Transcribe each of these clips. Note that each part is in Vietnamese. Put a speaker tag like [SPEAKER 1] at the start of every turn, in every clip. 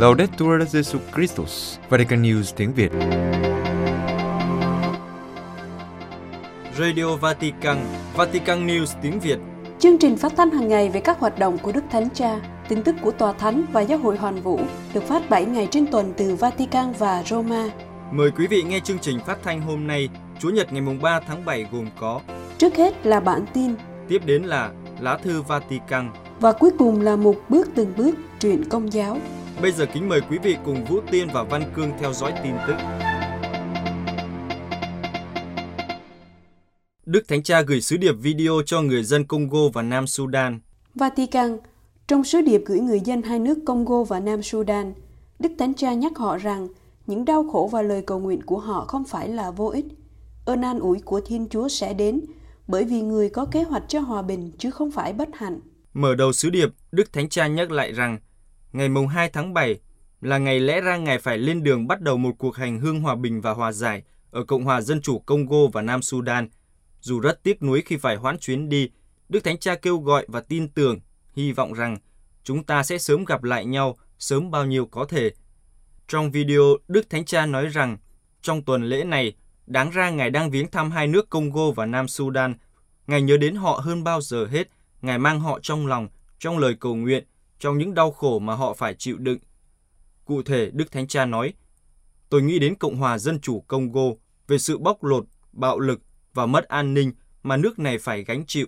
[SPEAKER 1] Laudetur Jesus Christus, Vatican News tiếng Việt.
[SPEAKER 2] Radio Vatican, Vatican News tiếng Việt.
[SPEAKER 3] Chương trình phát thanh hàng ngày về các hoạt động của Đức Thánh Cha, tin tức của Tòa Thánh và Giáo hội Hoàn Vũ được phát 7 ngày trên tuần từ Vatican và Roma.
[SPEAKER 2] Mời quý vị nghe chương trình phát thanh hôm nay, Chủ nhật ngày 3 tháng 7 gồm có
[SPEAKER 3] Trước hết là bản tin,
[SPEAKER 2] Tiếp đến là Lá thư Vatican.
[SPEAKER 3] và cuối cùng là một bước từng bước truyện công giáo.
[SPEAKER 2] Bây giờ kính mời quý vị cùng Vũ Tiên và Văn Cương theo dõi tin tức. Đức Thánh Cha gửi sứ điệp video cho người dân Congo và Nam Sudan.
[SPEAKER 3] Vatican, trong sứ điệp gửi người dân hai nước Congo và Nam Sudan, Đức Thánh Cha nhắc họ rằng những đau khổ và lời cầu nguyện của họ không phải là vô ích. Ơn an ủi của Thiên Chúa sẽ đến bởi vì người có kế hoạch cho hòa bình chứ không phải bất hạnh.
[SPEAKER 2] Mở đầu sứ điệp, Đức Thánh Cha nhắc lại rằng ngày mùng 2 tháng 7 là ngày lẽ ra Ngài phải lên đường bắt đầu một cuộc hành hương hòa bình và hòa giải ở Cộng hòa Dân chủ Congo và Nam Sudan. Dù rất tiếc nuối khi phải hoãn chuyến đi, Đức Thánh Cha kêu gọi và tin tưởng, hy vọng rằng chúng ta sẽ sớm gặp lại nhau, sớm bao nhiêu có thể. Trong video, Đức Thánh Cha nói rằng trong tuần lễ này, đáng ra Ngài đang viếng thăm hai nước Congo và Nam Sudan. Ngài nhớ đến họ hơn bao giờ hết, Ngài mang họ trong lòng, trong lời cầu nguyện, trong những đau khổ mà họ phải chịu đựng. Cụ thể, Đức Thánh Cha nói, Tôi nghĩ đến Cộng hòa Dân chủ Congo về sự bóc lột, bạo lực và mất an ninh mà nước này phải gánh chịu.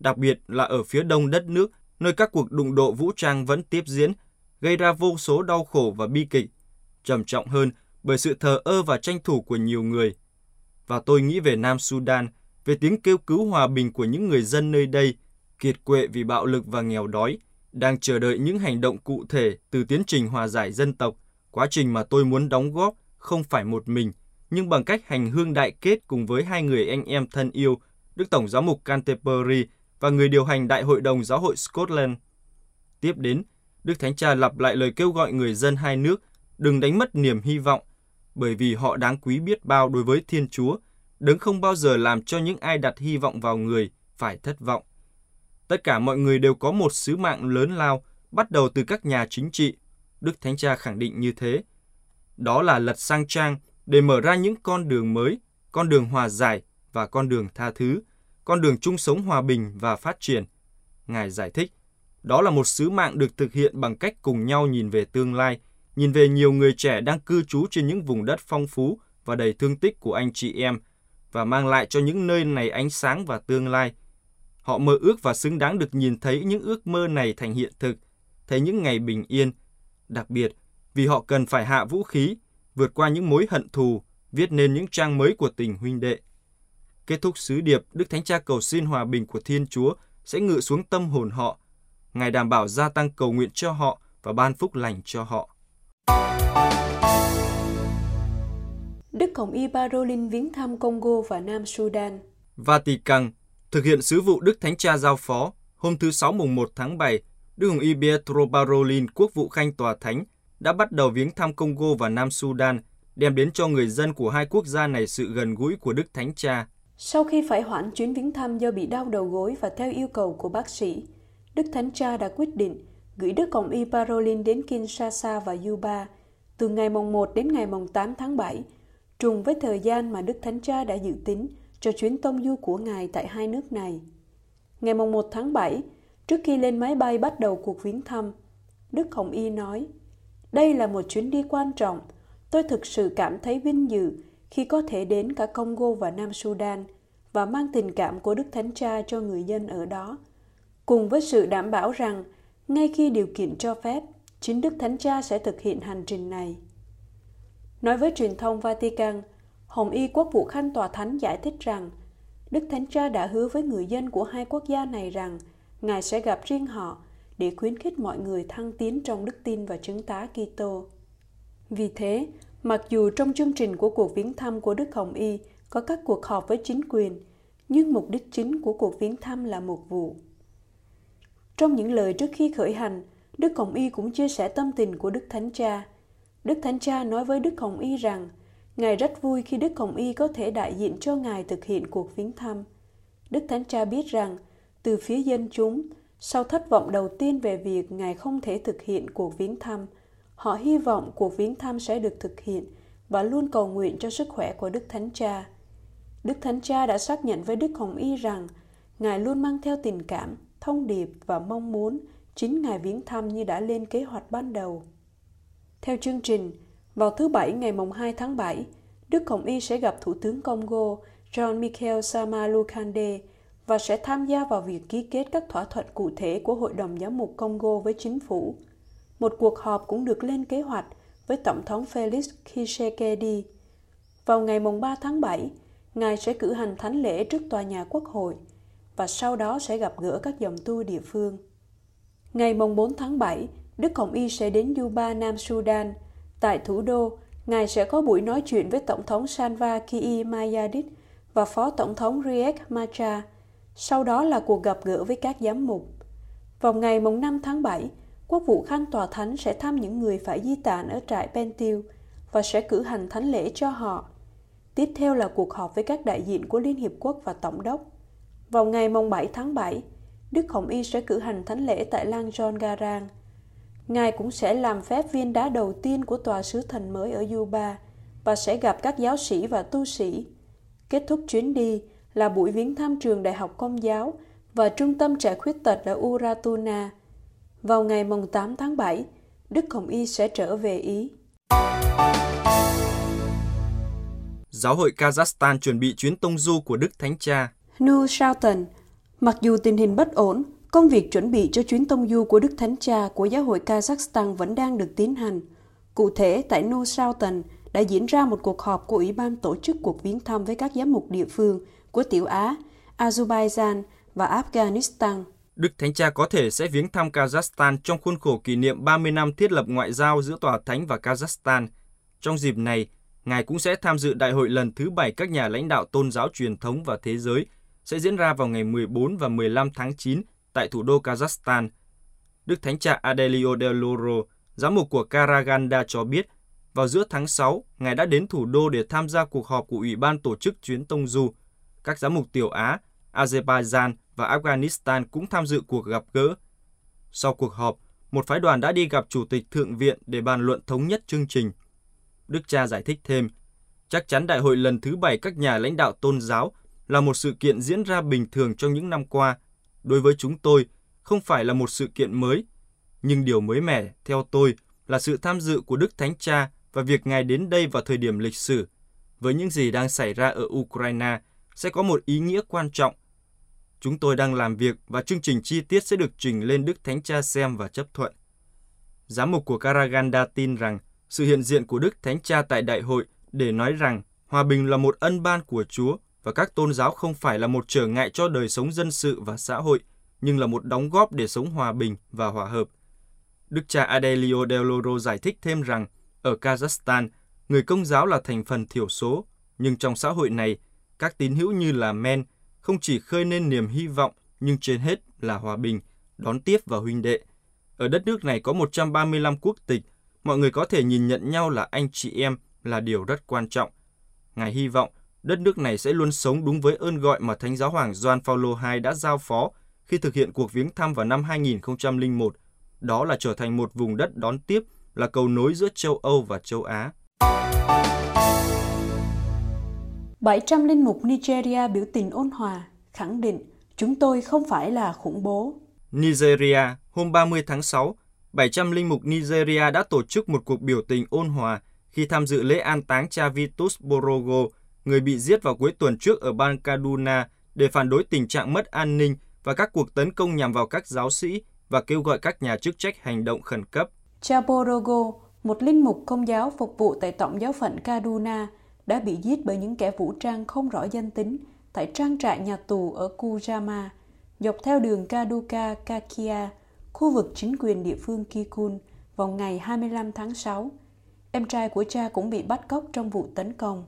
[SPEAKER 2] Đặc biệt là ở phía đông đất nước, nơi các cuộc đụng độ vũ trang vẫn tiếp diễn, gây ra vô số đau khổ và bi kịch. Trầm trọng hơn bởi sự thờ ơ và tranh thủ của nhiều người. Và tôi nghĩ về Nam Sudan, về tiếng kêu cứu hòa bình của những người dân nơi đây, kiệt quệ vì bạo lực và nghèo đói, đang chờ đợi những hành động cụ thể từ tiến trình hòa giải dân tộc, quá trình mà tôi muốn đóng góp không phải một mình, nhưng bằng cách hành hương đại kết cùng với hai người anh em thân yêu, Đức Tổng giám mục Canterbury và người điều hành Đại hội đồng Giáo hội Scotland. Tiếp đến, Đức Thánh Cha lặp lại lời kêu gọi người dân hai nước đừng đánh mất niềm hy vọng, bởi vì họ đáng quý biết bao đối với Thiên Chúa, đấng không bao giờ làm cho những ai đặt hy vọng vào người phải thất vọng. Tất cả mọi người đều có một sứ mạng lớn lao, bắt đầu từ các nhà chính trị. Đức Thánh Cha khẳng định như thế. Đó là lật sang trang để mở ra những con đường mới, con đường hòa giải và con đường tha thứ, con đường chung sống hòa bình và phát triển. Ngài giải thích, đó là một sứ mạng được thực hiện bằng cách cùng nhau nhìn về tương lai, nhìn về nhiều người trẻ đang cư trú trên những vùng đất phong phú và đầy thương tích của anh chị em và mang lại cho những nơi này ánh sáng và tương lai. Họ mơ ước và xứng đáng được nhìn thấy những ước mơ này thành hiện thực, thấy những ngày bình yên. Đặc biệt, vì họ cần phải hạ vũ khí, vượt qua những mối hận thù, viết nên những trang mới của tình huynh đệ. Kết thúc sứ điệp, Đức Thánh Cha cầu xin hòa bình của Thiên Chúa sẽ ngự xuống tâm hồn họ. Ngài đảm bảo gia tăng cầu nguyện cho họ và ban phúc lành cho họ.
[SPEAKER 3] Đức Hồng Y Parolin viếng thăm Congo và Nam Sudan.
[SPEAKER 2] Vatican thực hiện sứ vụ Đức Thánh Cha giao phó, hôm thứ Sáu mùng 1 tháng 7, Đức Hồng Y Pietro Parolin, quốc vụ khanh tòa thánh, đã bắt đầu viếng thăm Congo và Nam Sudan, đem đến cho người dân của hai quốc gia này sự gần gũi của Đức Thánh Cha.
[SPEAKER 3] Sau khi phải hoãn chuyến viếng thăm do bị đau đầu gối và theo yêu cầu của bác sĩ, Đức Thánh Cha đã quyết định gửi Đức Hồng Y Parolin đến Kinshasa và Yuba từ ngày mùng 1 đến ngày mùng 8 tháng 7, trùng với thời gian mà Đức Thánh Cha đã dự tính cho chuyến tông du của Ngài tại hai nước này. Ngày 1 tháng 7, trước khi lên máy bay bắt đầu cuộc viếng thăm, Đức Hồng Y nói, đây là một chuyến đi quan trọng, tôi thực sự cảm thấy vinh dự khi có thể đến cả Congo và Nam Sudan và mang tình cảm của Đức Thánh Cha cho người dân ở đó, cùng với sự đảm bảo rằng ngay khi điều kiện cho phép, chính Đức Thánh Cha sẽ thực hiện hành trình này. Nói với truyền thông Vatican, Hồng Y Quốc vụ Khanh Tòa Thánh giải thích rằng Đức Thánh Cha đã hứa với người dân của hai quốc gia này rằng Ngài sẽ gặp riêng họ để khuyến khích mọi người thăng tiến trong đức tin và chứng tá Kitô. Vì thế, mặc dù trong chương trình của cuộc viếng thăm của Đức Hồng Y có các cuộc họp với chính quyền, nhưng mục đích chính của cuộc viếng thăm là một vụ. Trong những lời trước khi khởi hành, Đức Hồng Y cũng chia sẻ tâm tình của Đức Thánh Cha. Đức Thánh Cha nói với Đức Hồng Y rằng Ngài rất vui khi Đức Hồng Y có thể đại diện cho Ngài thực hiện cuộc viếng thăm. Đức Thánh Cha biết rằng, từ phía dân chúng, sau thất vọng đầu tiên về việc Ngài không thể thực hiện cuộc viếng thăm, Họ hy vọng cuộc viếng thăm sẽ được thực hiện và luôn cầu nguyện cho sức khỏe của Đức Thánh Cha. Đức Thánh Cha đã xác nhận với Đức Hồng Y rằng Ngài luôn mang theo tình cảm, thông điệp và mong muốn chính Ngài viếng thăm như đã lên kế hoạch ban đầu. Theo chương trình, vào thứ Bảy ngày mùng 2 tháng 7, Đức Hồng Y sẽ gặp Thủ tướng Congo John Michael Sama Lukande và sẽ tham gia vào việc ký kết các thỏa thuận cụ thể của Hội đồng Giám mục Congo với chính phủ. Một cuộc họp cũng được lên kế hoạch với Tổng thống Felix Tshisekedi. Vào ngày mùng 3 tháng 7, Ngài sẽ cử hành thánh lễ trước tòa nhà quốc hội và sau đó sẽ gặp gỡ các dòng tu địa phương. Ngày mùng 4 tháng 7, Đức Hồng Y sẽ đến Juba, Nam Sudan. Tại thủ đô, Ngài sẽ có buổi nói chuyện với Tổng thống Sanva Kiir Mayardit và Phó Tổng thống Riek Machar. Sau đó là cuộc gặp gỡ với các giám mục. Vào ngày 5 tháng 7, Quốc vụ Khanh Tòa Thánh sẽ thăm những người phải di tản ở trại Pentil và sẽ cử hành thánh lễ cho họ. Tiếp theo là cuộc họp với các đại diện của Liên Hiệp Quốc và Tổng đốc. Vào ngày 7 tháng 7, Đức Hồng Y sẽ cử hành thánh lễ tại Lang John Garang. Ngài cũng sẽ làm phép viên đá đầu tiên của tòa sứ thần mới ở Yuba và sẽ gặp các giáo sĩ và tu sĩ. Kết thúc chuyến đi là buổi viếng thăm trường Đại học Công giáo và Trung tâm trẻ khuyết tật ở Uratuna. Vào ngày mùng 8 tháng 7, Đức Hồng Y sẽ trở về Ý.
[SPEAKER 2] Giáo hội Kazakhstan chuẩn bị chuyến tông du của Đức Thánh Cha.
[SPEAKER 3] New Southern Mặc dù tình hình bất ổn, công việc chuẩn bị cho chuyến tông du của Đức Thánh Cha của giáo hội Kazakhstan vẫn đang được tiến hành. Cụ thể, tại New Southern đã diễn ra một cuộc họp của Ủy ban tổ chức cuộc viếng thăm với các giám mục địa phương của Tiểu Á, Azerbaijan và Afghanistan.
[SPEAKER 2] Đức Thánh Cha có thể sẽ viếng thăm Kazakhstan trong khuôn khổ kỷ niệm 30 năm thiết lập ngoại giao giữa Tòa Thánh và Kazakhstan. Trong dịp này, Ngài cũng sẽ tham dự đại hội lần thứ bảy các nhà lãnh đạo tôn giáo truyền thống và thế giới sẽ diễn ra vào ngày 14 và 15 tháng 9 tại thủ đô Kazakhstan. Đức Thánh Cha Adelio del Loro, giám mục của Karaganda cho biết, vào giữa tháng 6, Ngài đã đến thủ đô để tham gia cuộc họp của Ủy ban tổ chức chuyến tông du. Các giám mục Tiểu Á, Azerbaijan và Afghanistan cũng tham dự cuộc gặp gỡ. Sau cuộc họp, một phái đoàn đã đi gặp Chủ tịch Thượng viện để bàn luận thống nhất chương trình. Đức cha giải thích thêm, chắc chắn đại hội lần thứ bảy các nhà lãnh đạo tôn giáo là một sự kiện diễn ra bình thường trong những năm qua. Đối với chúng tôi, không phải là một sự kiện mới, nhưng điều mới mẻ, theo tôi, là sự tham dự của Đức Thánh Cha và việc Ngài đến đây vào thời điểm lịch sử. Với những gì đang xảy ra ở Ukraine, sẽ có một ý nghĩa quan trọng. Chúng tôi đang làm việc và chương trình chi tiết sẽ được trình lên Đức Thánh Cha xem và chấp thuận. Giám mục của Karaganda tin rằng sự hiện diện của Đức Thánh Cha tại đại hội để nói rằng hòa bình là một ân ban của Chúa và các tôn giáo không phải là một trở ngại cho đời sống dân sự và xã hội, nhưng là một đóng góp để sống hòa bình và hòa hợp. Đức cha Adelio Del Loro giải thích thêm rằng, ở Kazakhstan, người công giáo là thành phần thiểu số, nhưng trong xã hội này, các tín hữu như là men không chỉ khơi nên niềm hy vọng, nhưng trên hết là hòa bình, đón tiếp và huynh đệ. Ở đất nước này có 135 quốc tịch, mọi người có thể nhìn nhận nhau là anh chị em là điều rất quan trọng. Ngài hy vọng đất nước này sẽ luôn sống đúng với ơn gọi mà Thánh Giáo Hoàng Gioan Phaolô II đã giao phó khi thực hiện cuộc viếng thăm vào năm 2001, đó là trở thành một vùng đất đón tiếp, là cầu nối giữa châu Âu và châu Á.
[SPEAKER 3] 700 linh mục Nigeria biểu tình ôn hòa, khẳng định chúng tôi không phải là khủng bố.
[SPEAKER 2] Nigeria, hôm 30 tháng 6, 700 linh mục Nigeria đã tổ chức một cuộc biểu tình ôn hòa khi tham dự lễ an táng cha Vitus Borogo, người bị giết vào cuối tuần trước ở bang Kaduna để phản đối tình trạng mất an ninh và các cuộc tấn công nhằm vào các giáo sĩ và kêu gọi các nhà chức trách hành động khẩn cấp.
[SPEAKER 3] Chaborogo, một linh mục công giáo phục vụ tại tổng giáo phận Kaduna, đã bị giết bởi những kẻ vũ trang không rõ danh tính tại trang trại nhà tù ở Kujama, dọc theo đường Kaduka Kakia, khu vực chính quyền địa phương Kikun vào ngày 25 tháng 6. Em trai của cha cũng bị bắt cóc trong vụ tấn công.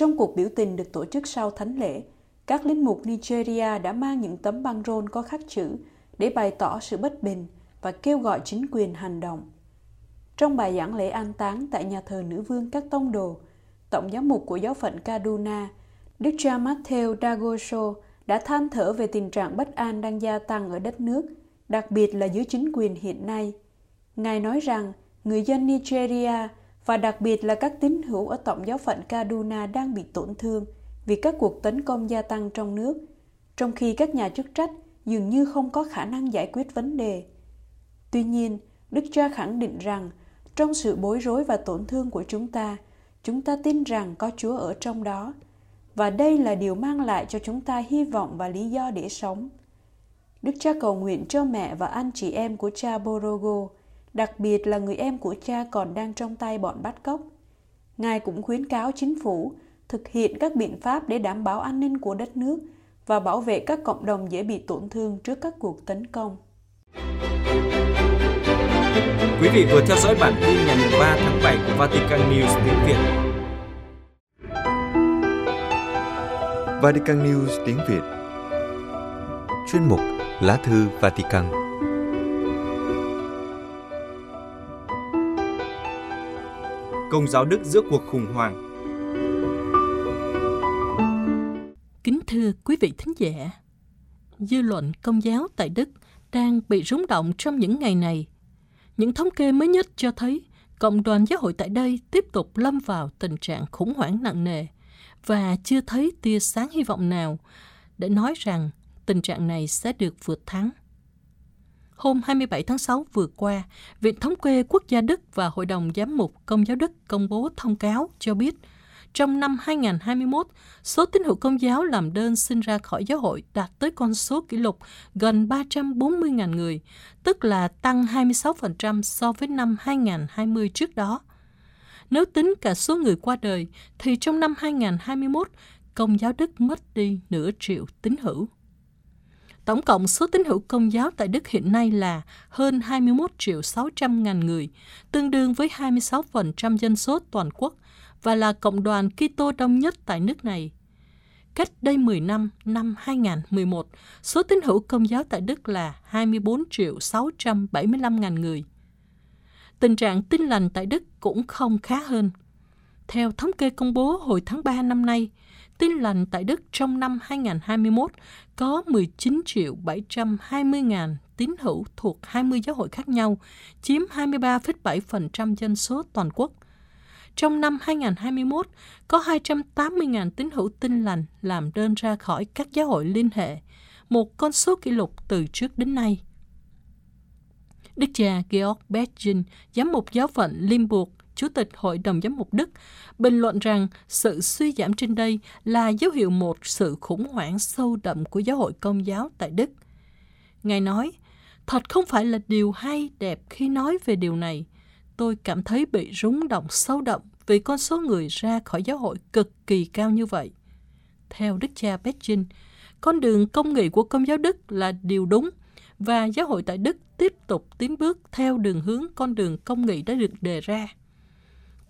[SPEAKER 3] Trong cuộc biểu tình được tổ chức sau thánh lễ, các linh mục Nigeria đã mang những tấm băng rôn có khắc chữ để bày tỏ sự bất bình và kêu gọi chính quyền hành động. Trong bài giảng lễ an táng tại nhà thờ nữ vương các tông đồ, Tổng giám mục của giáo phận Kaduna, Đức cha Matteo Dagosho đã than thở về tình trạng bất an đang gia tăng ở đất nước, đặc biệt là dưới chính quyền hiện nay. Ngài nói rằng người dân Nigeria và đặc biệt là các tín hữu ở tổng giáo phận Kaduna đang bị tổn thương vì các cuộc tấn công gia tăng trong nước, trong khi các nhà chức trách dường như không có khả năng giải quyết vấn đề. Tuy nhiên, Đức cha khẳng định rằng trong sự bối rối và tổn thương của chúng ta, chúng ta tin rằng có Chúa ở trong đó. Và đây là điều mang lại cho chúng ta hy vọng và lý do để sống. Đức cha cầu nguyện cho mẹ và anh chị em của cha Borogo, đặc biệt là người em của cha còn đang trong tay bọn bắt cóc. Ngài cũng khuyến cáo chính phủ thực hiện các biện pháp để đảm bảo an ninh của đất nước và bảo vệ các cộng đồng dễ bị tổn thương trước các cuộc tấn công.
[SPEAKER 2] Quý vị vừa theo dõi bản tin ngày 3 tháng 7 của Vatican News tiếng Việt.
[SPEAKER 1] Vatican News tiếng Việt Chuyên mục Lá thư Vatican
[SPEAKER 2] Công giáo Đức giữa cuộc khủng hoảng
[SPEAKER 4] Kính thưa quý vị thính giả, dư luận công giáo tại Đức đang bị rúng động trong những ngày này. Những thống kê mới nhất cho thấy cộng đoàn giáo hội tại đây tiếp tục lâm vào tình trạng khủng hoảng nặng nề và chưa thấy tia sáng hy vọng nào để nói rằng tình trạng này sẽ được vượt thắng. Hôm 27 tháng 6 vừa qua, Viện Thống kê Quốc gia Đức và Hội đồng Giám mục Công giáo Đức công bố thông cáo cho biết trong năm 2021, số tín hữu công giáo làm đơn xin ra khỏi giáo hội đạt tới con số kỷ lục gần 340.000 người, tức là tăng 26% so với năm 2020 trước đó. Nếu tính cả số người qua đời, thì trong năm 2021, Công giáo Đức mất đi nửa triệu tín hữu. Tổng cộng số tín hữu công giáo tại Đức hiện nay là hơn 21 triệu 600 ngàn người, tương đương với 26% dân số toàn quốc và là cộng đoàn Kitô đông nhất tại nước này. Cách đây 10 năm, năm 2011, số tín hữu công giáo tại Đức là 24 triệu 675 ngàn người. Tình trạng tin lành tại Đức cũng không khá hơn. Theo thống kê công bố hồi tháng 3 năm nay, tin lành tại Đức trong năm 2021 có 19 triệu 720 ngàn tín hữu thuộc 20 giáo hội khác nhau, chiếm 23,7% dân số toàn quốc. Trong năm 2021, có 280.000 tín hữu tin lành làm đơn ra khỏi các giáo hội liên hệ, một con số kỷ lục từ trước đến nay. Đức cha Georg Betjen, giám mục giáo phận Limburg, Chủ tịch Hội đồng Giám mục Đức, bình luận rằng sự suy giảm trên đây là dấu hiệu một sự khủng hoảng sâu đậm của giáo hội công giáo tại Đức. Ngài nói, thật không phải là điều hay đẹp khi nói về điều này. Tôi cảm thấy bị rúng động sâu đậm vì con số người ra khỏi giáo hội cực kỳ cao như vậy. Theo Đức cha Betjin, con đường công nghị của công giáo Đức là điều đúng và giáo hội tại Đức tiếp tục tiến bước theo đường hướng con đường công nghị đã được đề ra.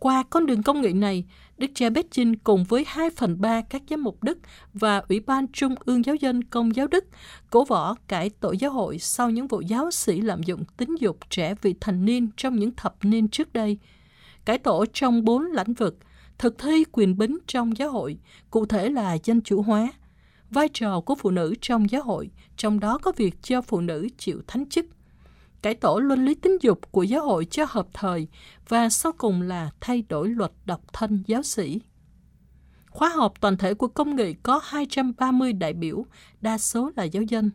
[SPEAKER 4] Qua con đường công nghệ này, Đức cha Betjin cùng với 2 phần 3 các giám mục Đức và Ủy ban Trung ương Giáo dân Công giáo Đức cổ võ cải tổ giáo hội sau những vụ giáo sĩ lạm dụng tính dục trẻ vị thành niên trong những thập niên trước đây – cải tổ trong bốn lĩnh vực, thực thi quyền bính trong giáo hội, cụ thể là dân chủ hóa, vai trò của phụ nữ trong giáo hội, trong đó có việc cho phụ nữ chịu thánh chức, cải tổ luân lý tính dục của giáo hội cho hợp thời và sau cùng là thay đổi luật độc thân giáo sĩ. Khóa họp toàn thể của công nghệ có 230 đại biểu, đa số là giáo dân.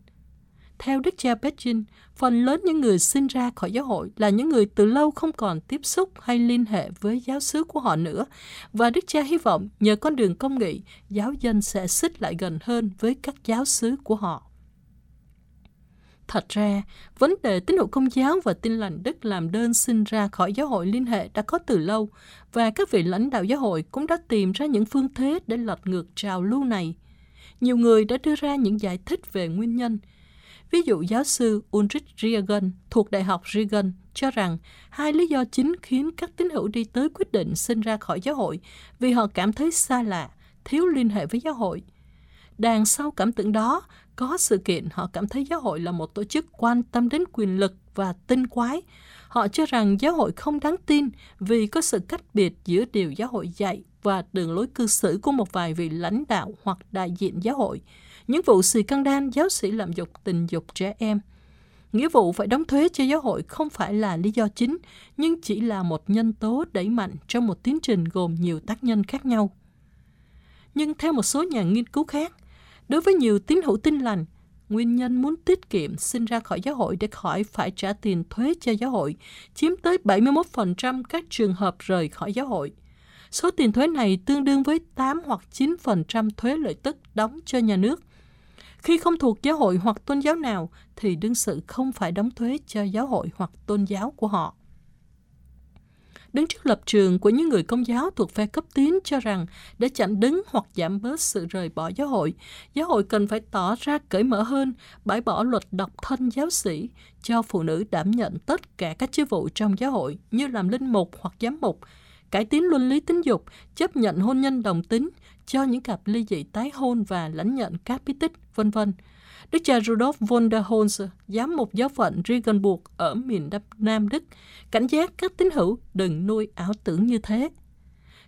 [SPEAKER 4] Theo Đức cha Beijing, phần lớn những người sinh ra khỏi giáo hội là những người từ lâu không còn tiếp xúc hay liên hệ với giáo xứ của họ nữa. Và Đức cha hy vọng nhờ con đường công nghị, giáo dân sẽ xích lại gần hơn với các giáo xứ của họ. Thật ra, vấn đề tín hữu công giáo và tin lành Đức làm đơn xin ra khỏi giáo hội liên hệ đã có từ lâu, và các vị lãnh đạo giáo hội cũng đã tìm ra những phương thế để lật ngược trào lưu này. Nhiều người đã đưa ra những giải thích về nguyên nhân – Ví dụ giáo sư Ulrich Riegen thuộc Đại học Riegen cho rằng hai lý do chính khiến các tín hữu đi tới quyết định sinh ra khỏi giáo hội vì họ cảm thấy xa lạ, thiếu liên hệ với giáo hội. Đằng sau cảm tưởng đó, có sự kiện họ cảm thấy giáo hội là một tổ chức quan tâm đến quyền lực và tinh quái. Họ cho rằng giáo hội không đáng tin vì có sự cách biệt giữa điều giáo hội dạy và đường lối cư xử của một vài vị lãnh đạo hoặc đại diện giáo hội – những vụ xì căng đan giáo sĩ lạm dục tình dục trẻ em. Nghĩa vụ phải đóng thuế cho giáo hội không phải là lý do chính, nhưng chỉ là một nhân tố đẩy mạnh trong một tiến trình gồm nhiều tác nhân khác nhau. Nhưng theo một số nhà nghiên cứu khác, đối với nhiều tín hữu tin lành, nguyên nhân muốn tiết kiệm sinh ra khỏi giáo hội để khỏi phải trả tiền thuế cho giáo hội, chiếm tới 71% các trường hợp rời khỏi giáo hội. Số tiền thuế này tương đương với 8 hoặc 9% thuế lợi tức đóng cho nhà nước. Khi không thuộc giáo hội hoặc tôn giáo nào, thì đương sự không phải đóng thuế cho giáo hội hoặc tôn giáo của họ. Đứng trước lập trường của những người công giáo thuộc phe cấp tiến cho rằng để chặn đứng hoặc giảm bớt sự rời bỏ giáo hội, giáo hội cần phải tỏ ra cởi mở hơn, bãi bỏ luật độc thân giáo sĩ, cho phụ nữ đảm nhận tất cả các chức vụ trong giáo hội như làm linh mục hoặc giám mục, cải tiến luân lý tính dục, chấp nhận hôn nhân đồng tính, cho những cặp ly dị tái hôn và lãnh nhận các bí tích, vân vân. Đức cha Rudolf von der Holz, giám mục giáo phận Regensburg ở miền Đông Nam Đức, cảnh giác các tín hữu đừng nuôi ảo tưởng như thế.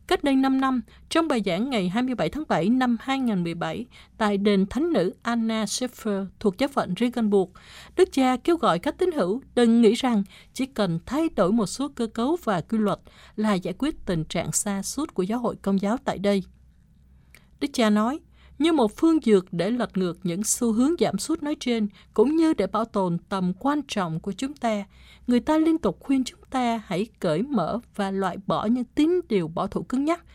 [SPEAKER 4] Cách đây 5 năm, trong bài giảng ngày 27 tháng 7 năm 2017 tại đền thánh nữ Anna Schiffer thuộc giáo phận Regensburg, Đức cha kêu gọi các tín hữu đừng nghĩ rằng chỉ cần thay đổi một số cơ cấu và quy luật là giải quyết tình trạng xa suốt của giáo hội công giáo tại đây. Đức cha nói, như một phương dược để lật ngược những xu hướng giảm sút nói trên, cũng như để bảo tồn tầm quan trọng của chúng ta. Người ta liên tục khuyên chúng ta hãy cởi mở và loại bỏ những tín điều bảo thủ cứng nhắc.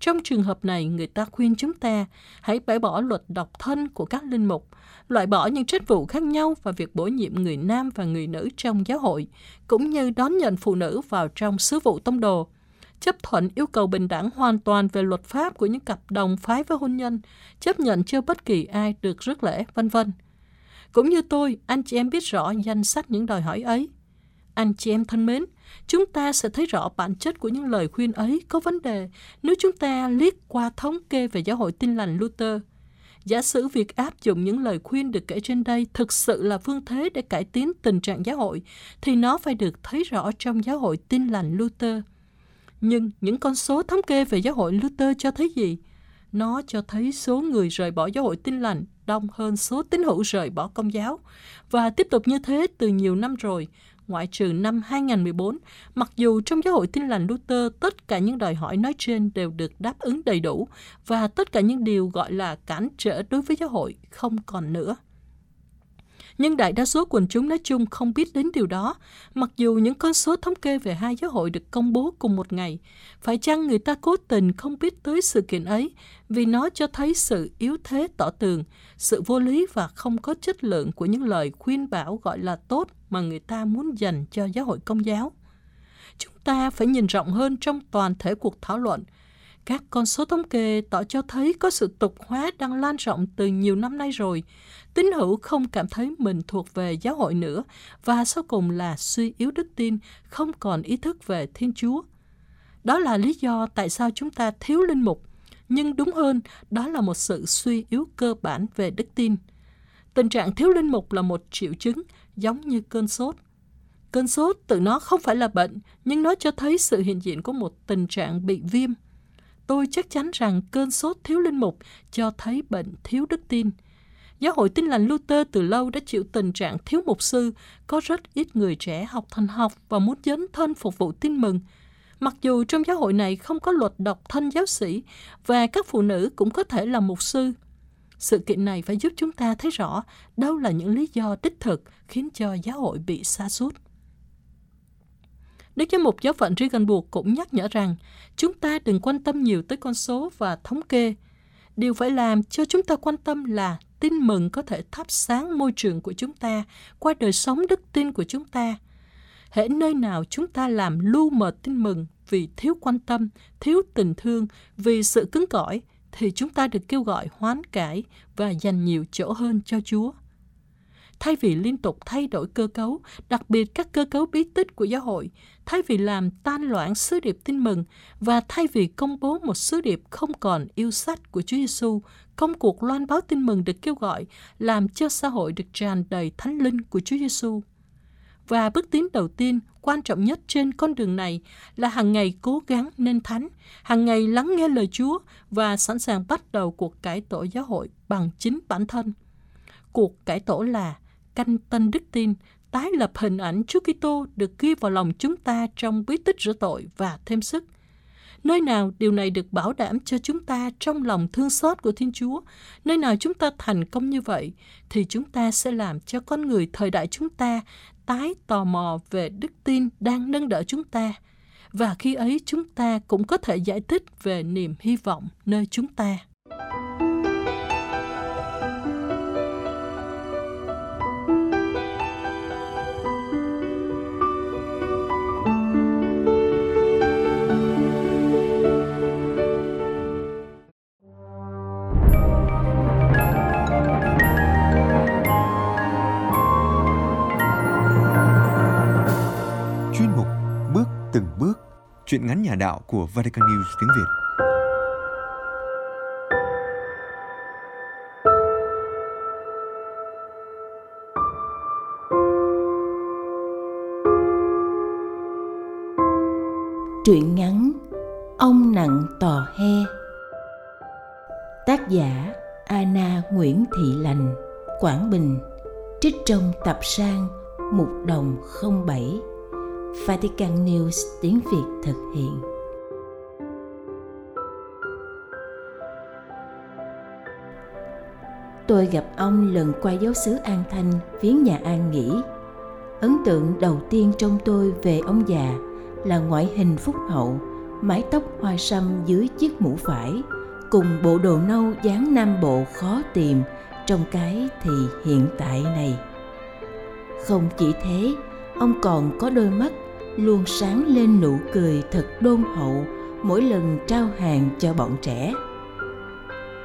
[SPEAKER 4] Trong trường hợp này, người ta khuyên chúng ta hãy bãi bỏ luật độc thân của các linh mục, loại bỏ những trách vụ khác nhau và việc bổ nhiệm người nam và người nữ trong giáo hội, cũng như đón nhận phụ nữ vào trong sứ vụ tông đồ chấp thuận yêu cầu bình đẳng hoàn toàn về luật pháp của những cặp đồng phái với hôn nhân, chấp nhận chưa bất kỳ ai được rước lễ, vân vân. Cũng như tôi, anh chị em biết rõ danh sách những đòi hỏi ấy. Anh chị em thân mến, chúng ta sẽ thấy rõ bản chất của những lời khuyên ấy có vấn đề nếu chúng ta liếc qua thống kê về giáo hội tin lành Luther. Giả sử việc áp dụng những lời khuyên được kể trên đây thực sự là phương thế để cải tiến tình trạng giáo hội, thì nó phải được thấy rõ trong giáo hội tin lành Luther. Nhưng những con số thống kê về giáo hội Luther cho thấy gì? Nó cho thấy số người rời bỏ giáo hội tin lành đông hơn số tín hữu rời bỏ công giáo. Và tiếp tục như thế từ nhiều năm rồi, ngoại trừ năm 2014, mặc dù trong giáo hội tin lành Luther tất cả những đòi hỏi nói trên đều được đáp ứng đầy đủ và tất cả những điều gọi là cản trở đối với giáo hội không còn nữa nhưng đại đa số quần chúng nói chung không biết đến điều đó, mặc dù những con số thống kê về hai giáo hội được công bố cùng một ngày. Phải chăng người ta cố tình không biết tới sự kiện ấy vì nó cho thấy sự yếu thế tỏ tường, sự vô lý và không có chất lượng của những lời khuyên bảo gọi là tốt mà người ta muốn dành cho giáo hội công giáo. Chúng ta phải nhìn rộng hơn trong toàn thể cuộc thảo luận – các con số thống kê tỏ cho thấy có sự tục hóa đang lan rộng từ nhiều năm nay rồi. Tín hữu không cảm thấy mình thuộc về giáo hội nữa và sau cùng là suy yếu đức tin, không còn ý thức về Thiên Chúa. Đó là lý do tại sao chúng ta thiếu linh mục, nhưng đúng hơn, đó là một sự suy yếu cơ bản về đức tin. Tình trạng thiếu linh mục là một triệu chứng giống như cơn sốt. Cơn sốt tự nó không phải là bệnh, nhưng nó cho thấy sự hiện diện của một tình trạng bị viêm Tôi chắc chắn rằng cơn sốt thiếu linh mục cho thấy bệnh thiếu đức tin. Giáo hội tin lành Luther từ lâu đã chịu tình trạng thiếu mục sư, có rất ít người trẻ học thành học và muốn dấn thân phục vụ tin mừng. Mặc dù trong giáo hội này không có luật độc thân giáo sĩ và các phụ nữ cũng có thể là mục sư. Sự kiện này phải giúp chúng ta thấy rõ đâu là những lý do đích thực khiến cho giáo hội bị sa sút Đức Giám mục giáo phận Regenburg cũng nhắc nhở rằng chúng ta đừng quan tâm nhiều tới con số và thống kê. Điều phải làm cho chúng ta quan tâm là tin mừng có thể thắp sáng môi trường của chúng ta qua đời sống đức tin của chúng ta. Hễ nơi nào chúng ta làm lu mờ tin mừng vì thiếu quan tâm, thiếu tình thương, vì sự cứng cỏi, thì chúng ta được kêu gọi hoán cải và dành nhiều chỗ hơn cho Chúa thay vì liên tục thay đổi cơ cấu, đặc biệt các cơ cấu bí tích của giáo hội, thay vì làm tan loãng sứ điệp tin mừng và thay vì công bố một sứ điệp không còn yêu sách của Chúa Giêsu, công cuộc loan báo tin mừng được kêu gọi làm cho xã hội được tràn đầy thánh linh của Chúa Giêsu. Và bước tiến đầu tiên, quan trọng nhất trên con đường này là hàng ngày cố gắng nên thánh, hàng ngày lắng nghe lời Chúa và sẵn sàng bắt đầu cuộc cải tổ giáo hội bằng chính bản thân. Cuộc cải tổ là canh tân đức tin, tái lập hình ảnh Chúa Kitô được ghi vào lòng chúng ta trong bí tích rửa tội và thêm sức. Nơi nào điều này được bảo đảm cho chúng ta trong lòng thương xót của Thiên Chúa, nơi nào chúng ta thành công như vậy, thì chúng ta sẽ làm cho con người thời đại chúng ta tái tò mò về đức tin đang nâng đỡ chúng ta. Và khi ấy chúng ta cũng có thể giải thích về niềm hy vọng nơi chúng ta. Từng bước.
[SPEAKER 1] Chuyện ngắn nhà đạo của Vatican News tiếng Việt.
[SPEAKER 5] Truyện ngắn Ông nặng tò he. Tác giả Anna Nguyễn Thị Lành, Quảng Bình. Trích trong tập sang Mục đồng 07 Vatican News tiếng Việt thực hiện. Tôi gặp ông lần qua giáo xứ An Thanh viếng nhà An nghỉ. Ấn tượng đầu tiên trong tôi về ông già là ngoại hình phúc hậu, mái tóc hoa sâm dưới chiếc mũ vải, cùng bộ đồ nâu dáng nam bộ khó tìm trong cái thì hiện tại này. Không chỉ thế, ông còn có đôi mắt luôn sáng lên nụ cười thật đôn hậu mỗi lần trao hàng cho bọn trẻ.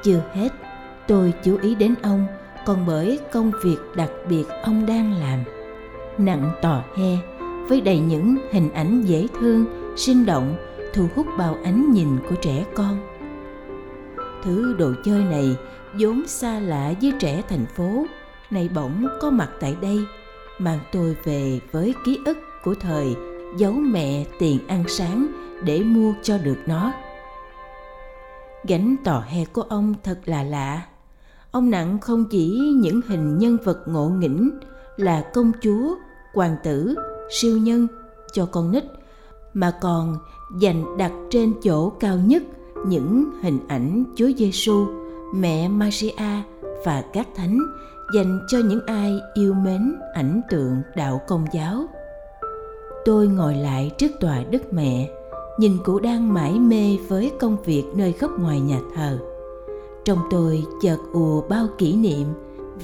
[SPEAKER 5] Chưa hết, tôi chú ý đến ông, còn bởi công việc đặc biệt ông đang làm. Nặng tò he, với đầy những hình ảnh dễ thương, sinh động, thu hút bao ánh nhìn của trẻ con. Thứ đồ chơi này vốn xa lạ với trẻ thành phố, nay bỗng có mặt tại đây mang tôi về với ký ức của thời giấu mẹ tiền ăn sáng để mua cho được nó. Gánh tò he của ông thật là lạ. Ông nặng không chỉ những hình nhân vật ngộ nghĩnh là công chúa hoàng tử siêu nhân cho con nít mà còn dành đặt trên chỗ cao nhất những hình ảnh Chúa Giêsu, mẹ Maria và các thánh dành cho những ai yêu mến ảnh tượng đạo công giáo tôi ngồi lại trước tòa đức mẹ, nhìn cụ đang mải mê với công việc nơi góc ngoài nhà thờ. Trong tôi chợt ùa bao kỷ niệm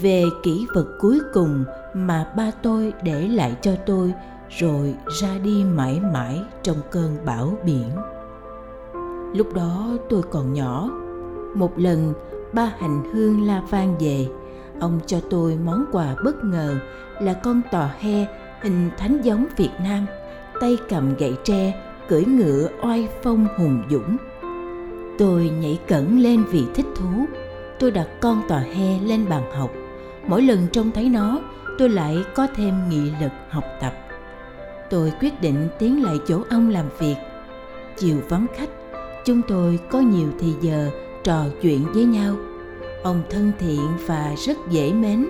[SPEAKER 5] về kỷ vật cuối cùng mà ba tôi để lại cho tôi rồi ra đi mãi mãi trong cơn bão biển. Lúc đó tôi còn nhỏ, một lần ba hành hương la vang về, ông cho tôi món quà bất ngờ là con tò he hình thánh giống Việt Nam, tay cầm gậy tre, cưỡi ngựa oai phong hùng dũng. Tôi nhảy cẩn lên vì thích thú. Tôi đặt con tòa he lên bàn học. Mỗi lần trông thấy nó, tôi lại có thêm nghị lực học tập. Tôi quyết định tiến lại chỗ ông làm việc. Chiều vắng khách, chúng tôi có nhiều thì giờ trò chuyện với nhau. Ông thân thiện và rất dễ mến.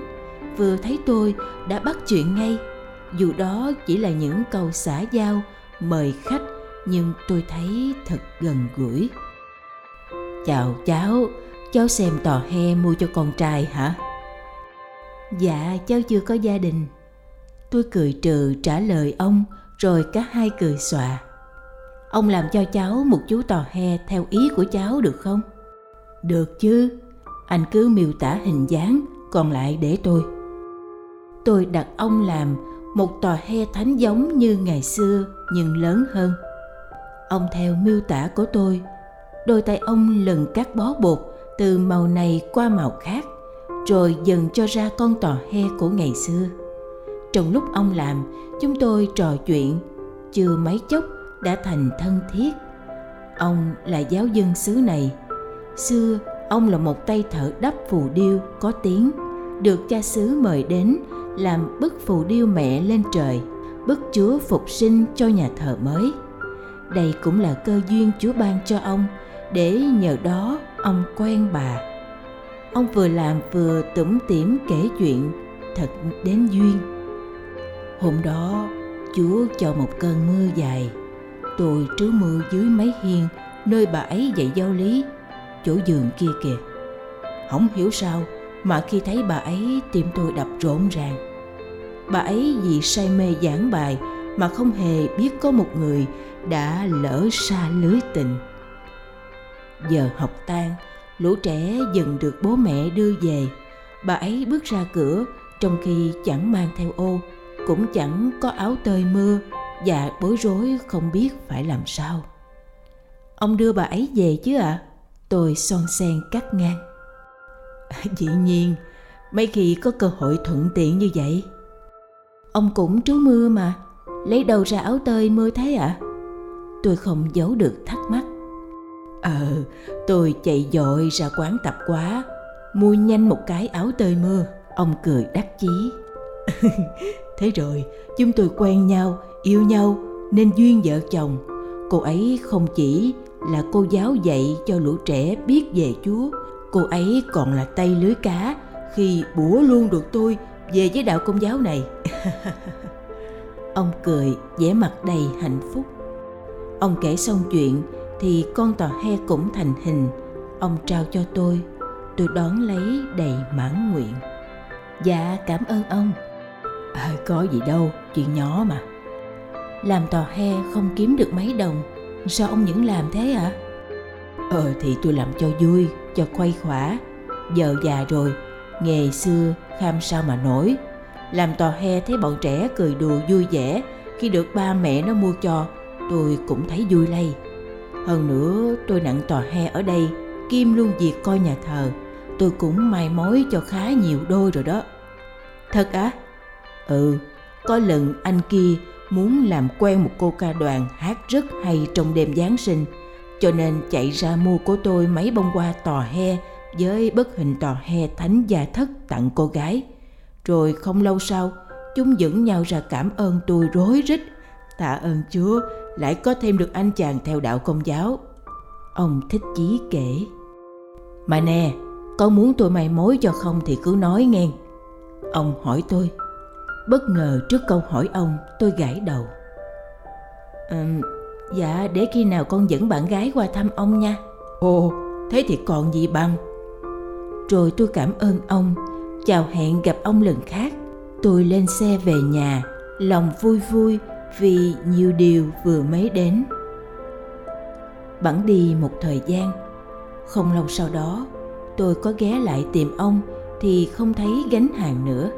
[SPEAKER 5] Vừa thấy tôi đã bắt chuyện ngay dù đó chỉ là những câu xã giao, mời khách, nhưng tôi thấy thật gần gũi. Chào cháu cháu xem tò he mua cho con trai hả? Dạ cháu chưa có gia đình. Tôi cười trừ trả lời ông, rồi cả hai cười xòa. Ông làm cho cháu một chú tò he theo ý của cháu được không? Được chứ, anh cứ miêu tả hình dáng, còn lại để tôi. Tôi đặt ông làm một tòa he thánh giống như ngày xưa, nhưng lớn hơn. Ông theo miêu tả của tôi, đôi tay ông lần cắt bó bột từ màu này qua màu khác, rồi dần cho ra con tòa he của ngày xưa. Trong lúc ông làm, chúng tôi trò chuyện, chưa mấy chốc đã thành thân thiết. Ông là giáo dân xứ này. Xưa, ông là một tay thợ đắp phù điêu có tiếng, được cha xứ mời đến làm bức phù điêu mẹ lên trời bức chúa phục sinh cho nhà thờ mới đây cũng là cơ duyên chúa ban cho ông để nhờ đó ông quen bà ông vừa làm vừa tủm tỉm kể chuyện thật đến duyên Hôm đó, Chúa cho một cơn mưa dài. Tôi trú mưa dưới mấy hiên nơi bà ấy dạy giáo lý, chỗ giường kia kìa. Không hiểu sao mà khi thấy bà ấy tim tôi đập rộn ràng. Bà ấy vì say mê giảng bài mà không hề biết có một người đã lỡ xa lưới tình. Giờ học tan, lũ trẻ dần được bố mẹ đưa về. Bà ấy bước ra cửa trong khi chẳng mang theo ô, cũng chẳng có áo tơi mưa và bối rối không biết phải làm sao. Ông đưa bà ấy về chứ ạ? À? Tôi son sen cắt ngang. Dĩ nhiên, mấy khi có cơ hội thuận tiện như vậy. Ông cũng trú mưa mà, lấy đầu ra áo tơi mưa thế ạ? À? Tôi không giấu được thắc mắc. Ờ, tôi chạy dội ra quán tập quá, mua nhanh một cái áo tơi mưa. Ông cười đắc chí. thế rồi, chúng tôi quen nhau, yêu nhau nên duyên vợ chồng. Cô ấy không chỉ là cô giáo dạy cho lũ trẻ biết về Chúa, cô ấy còn là tay lưới cá khi bủa luôn được tôi về với đạo công giáo này. Ông cười, vẻ mặt đầy hạnh phúc. Ông kể xong chuyện thì con tò he cũng thành hình. Ông trao cho tôi, tôi đón lấy đầy mãn nguyện. Dạ cảm ơn ông. À, có gì đâu, chuyện nhỏ mà. Làm tò he không kiếm được mấy đồng, sao ông những làm thế ạ? À? Ờ thì tôi làm cho vui, cho khuây khỏa. Giờ già rồi, nghề xưa kham sao mà nổi. Làm tò he thấy bọn trẻ cười đùa vui vẻ khi được ba mẹ nó mua cho, tôi cũng thấy vui lây. Hơn nữa tôi nặng tòa he ở đây, Kim luôn việc coi nhà thờ, tôi cũng mai mối cho khá nhiều đôi rồi đó. Thật á? À? Ừ, có lần anh kia muốn làm quen một cô ca đoàn hát rất hay trong đêm Giáng sinh, cho nên chạy ra mua của tôi mấy bông hoa tò he với bức hình tò he thánh gia thất tặng cô gái. Rồi không lâu sau, chúng dẫn nhau ra cảm ơn tôi rối rít. Tạ ơn Chúa, lại có thêm được anh chàng theo đạo công giáo. Ông thích chí kể. Mà nè, con muốn tôi mày mối cho không thì cứ nói nghe. Ông hỏi tôi. Bất ngờ trước câu hỏi ông, tôi gãi đầu. À, dạ, để khi nào con dẫn bạn gái qua thăm ông nha. Ồ, thế thì còn gì bằng. Rồi tôi cảm ơn ông, chào hẹn gặp ông lần khác. Tôi lên xe về nhà, lòng vui vui vì nhiều điều vừa mới đến. Bẵng đi một thời gian, không lâu sau đó, tôi có ghé lại tìm ông thì không thấy gánh hàng nữa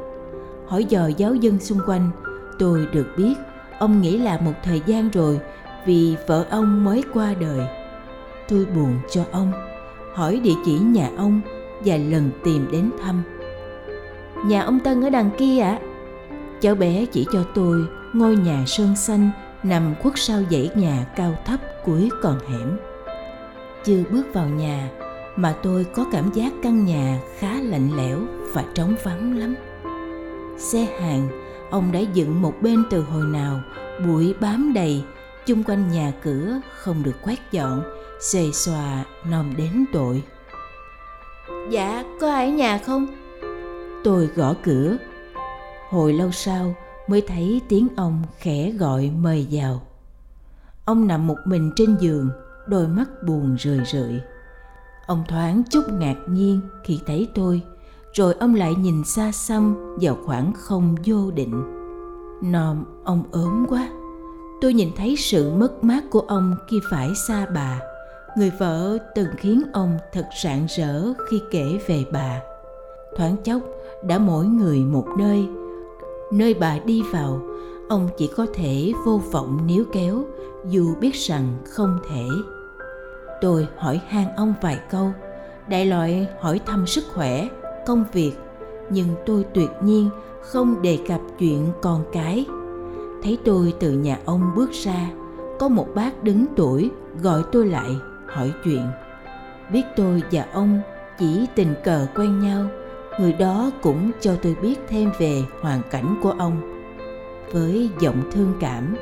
[SPEAKER 5] hỏi dò giáo dân xung quanh tôi được biết ông nghĩ là một thời gian rồi vì vợ ông mới qua đời tôi buồn cho ông hỏi địa chỉ nhà ông và lần tìm đến thăm nhà ông tân ở đằng kia ạ. À? cháu bé chỉ cho tôi ngôi nhà sơn xanh nằm khuất sau dãy nhà cao thấp cuối con hẻm. Chưa bước vào nhà mà tôi có cảm giác căn nhà khá lạnh lẽo và trống vắng lắm. Xe hàng, ông đã dựng một bên từ hồi nào, bụi bám đầy, chung quanh nhà cửa không được quét dọn, xề xòa nom đến tội. Dạ có ai ở nhà không? Tôi gõ cửa. Hồi lâu sau mới thấy tiếng ông khẽ gọi mời vào. Ông nằm một mình trên giường, đôi mắt buồn rười rượi. Ông thoáng chút ngạc nhiên khi thấy tôi, rồi ông lại nhìn xa xăm vào khoảng không vô định. Nòm, ông ốm quá. Tôi nhìn thấy sự mất mát của ông khi phải xa bà. Người vợ từng khiến ông thật rạng rỡ khi kể về bà. Thoáng chốc đã mỗi người một nơi. Nơi bà đi vào, ông chỉ có thể vô vọng níu kéo, dù biết rằng không thể. Tôi hỏi han ông vài câu. Đại loại hỏi thăm sức khỏe, công việc, nhưng tôi tuyệt nhiên không đề cập chuyện con cái. Thấy tôi từ nhà ông bước ra, có một bác đứng tuổi gọi tôi lại, hỏi chuyện. Biết tôi và ông chỉ tình cờ quen nhau người đó cũng cho tôi biết thêm về hoàn cảnh của ông với giọng thương cảm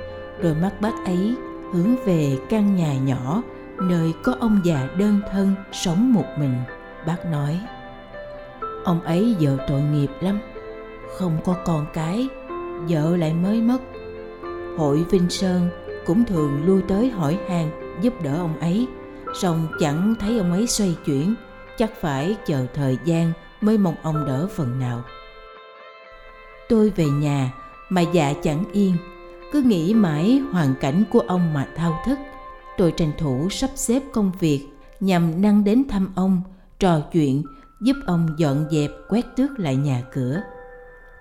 [SPEAKER 5] đôi mắt bác ấy hướng về căn nhà nhỏ nơi có ông già đơn thân sống một mình bác nói ông ấy giờ tội nghiệp lắm không có con cái vợ lại mới mất. Hội Vinh Sơn cũng thường lui tới hỏi han giúp đỡ ông ấy, song chẳng thấy ông ấy xoay chuyển, chắc phải chờ thời gian mới mong ông đỡ phần nào. Tôi về nhà mà dạ chẳng yên, cứ nghĩ mãi hoàn cảnh của ông mà thao thức. Tôi tranh thủ sắp xếp công việc nhằm năng đến thăm ông, trò chuyện, giúp ông dọn dẹp quét tước lại nhà cửa.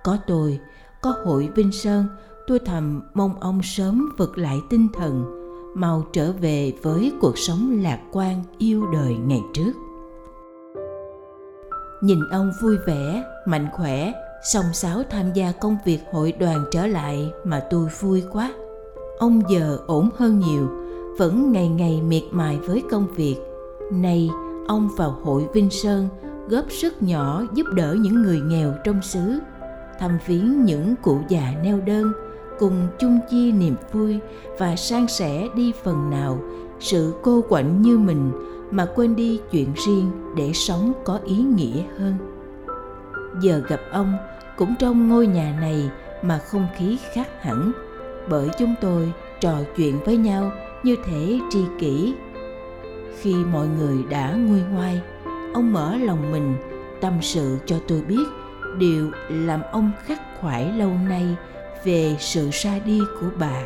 [SPEAKER 5] Có tôi, có hội Vinh Sơn, tôi thầm mong ông sớm vực lại tinh thần, mau trở về với cuộc sống lạc quan yêu đời ngày trước. Nhìn ông vui vẻ, mạnh khỏe, song sáo tham gia công việc hội đoàn trở lại mà tôi vui quá. Ông giờ ổn hơn nhiều, vẫn ngày ngày miệt mài với công việc. Nay, ông vào hội Vinh Sơn góp sức nhỏ giúp đỡ những người nghèo trong xứ, thăm viếng những cụ già neo đơn, cùng chung chia niềm vui và san sẻ đi phần nào sự cô quạnh như mình mà quên đi chuyện riêng để sống có ý nghĩa hơn. Giờ gặp ông cũng trong ngôi nhà này mà không khí khác hẳn, bởi chúng tôi trò chuyện với nhau như thể tri kỷ. Khi mọi người đã nguôi ngoai, ông mở lòng mình tâm sự cho tôi biết điều làm ông khắc khoải lâu nay về sự ra đi của bà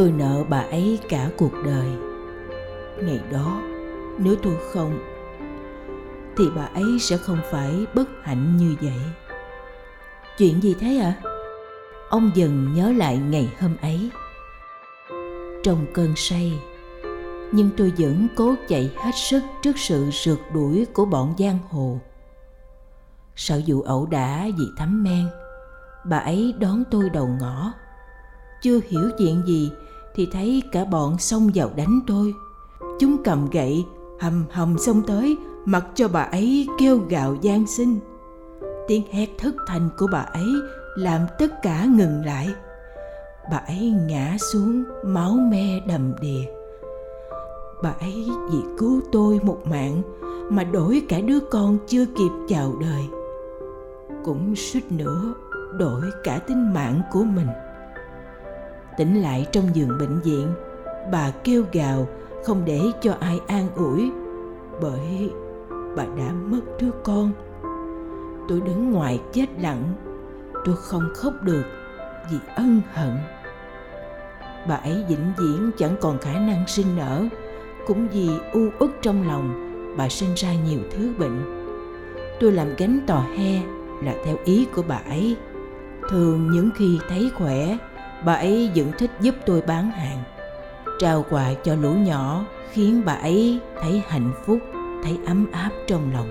[SPEAKER 5] tôi nợ bà ấy cả cuộc đời. Ngày đó, nếu tôi không, thì bà ấy sẽ không phải bất hạnh như vậy. Chuyện gì thế ạ? À? ông dần nhớ lại ngày hôm ấy. Trong cơn say, nhưng tôi vẫn cố chạy hết sức trước sự rượt đuổi của bọn giang hồ. Sợ vụ ẩu đả vì thắm men, bà ấy đón tôi đầu ngõ. Chưa hiểu chuyện gì thì thấy cả bọn xông vào đánh tôi. Chúng cầm gậy hầm hầm xông tới mặc cho bà ấy kêu gào gian sinh, tiếng hét thất thanh của bà ấy làm tất cả ngừng lại. Bà ấy ngã xuống máu me đầm đìa. Bà ấy vì cứu tôi một mạng mà đổi cả đứa con chưa kịp chào đời. Cũng suýt nữa đổi cả tính mạng của mình tỉnh lại trong giường bệnh viện. Bà kêu gào, không để cho ai an ủi, bởi bà đã mất đứa con. Tôi đứng ngoài chết lặng, tôi không khóc được vì ân hận. Bà ấy vĩnh viễn chẳng còn khả năng sinh nở, cũng vì u uất trong lòng bà sinh ra nhiều thứ bệnh. Tôi làm gánh tò he là theo ý của bà ấy. Thường những khi thấy khỏe bà ấy vẫn thích giúp tôi bán hàng. Trao quà cho lũ nhỏ khiến bà ấy thấy hạnh phúc, thấy ấm áp trong lòng.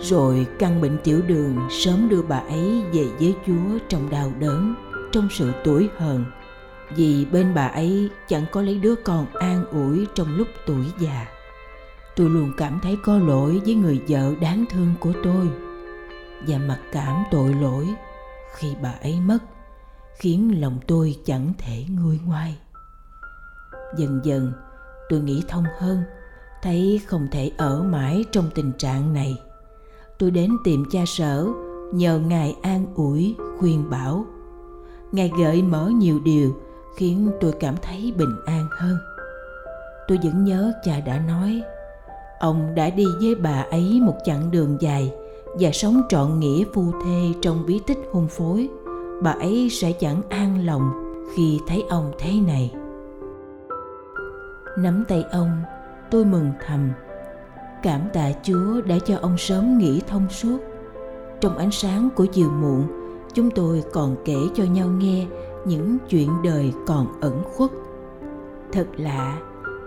[SPEAKER 5] Rồi căn bệnh tiểu đường sớm đưa bà ấy về với chúa trong đau đớn, trong sự tuổi hờn. Vì bên bà ấy chẳng có lấy đứa con an ủi trong lúc tuổi già. Tôi luôn cảm thấy có lỗi với người vợ đáng thương của tôi và mặc cảm tội lỗi khi bà ấy mất khiến lòng tôi chẳng thể nguôi ngoai. Dần dần, tôi nghĩ thông hơn, thấy không thể ở mãi trong tình trạng này. Tôi đến tìm cha sở, nhờ ngài an ủi, khuyên bảo. Ngài gợi mở nhiều điều, khiến tôi cảm thấy bình an hơn. Tôi vẫn nhớ cha đã nói, ông đã đi với bà ấy một chặng đường dài và sống trọn nghĩa phu thê trong bí tích hôn phối bà ấy sẽ chẳng an lòng khi thấy ông thế này. Nắm tay ông, tôi mừng thầm. Cảm tạ chúa đã cho ông sớm nghĩ thông suốt. Trong ánh sáng của chiều muộn, chúng tôi còn kể cho nhau nghe những chuyện đời còn ẩn khuất. Thật lạ,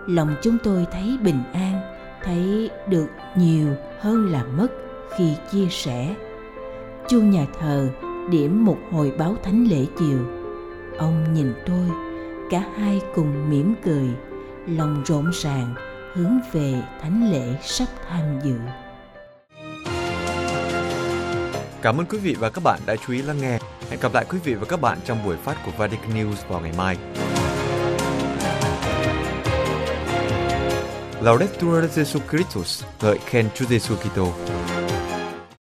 [SPEAKER 5] lòng chúng tôi thấy bình an, thấy được nhiều hơn là mất khi chia sẻ. Chuông nhà thờ điểm một hồi báo thánh lễ chiều ông nhìn tôi cả hai cùng mỉm cười lòng rộn ràng hướng về thánh lễ sắp tham dự
[SPEAKER 1] Cảm ơn quý vị và các bạn đã chú ý lắng nghe. Hẹn gặp lại quý vị và các bạn trong buổi phát của Vatican News vào ngày mai. Laudetur Jesus Christus, ngợi khen Chúa Giêsu Kitô.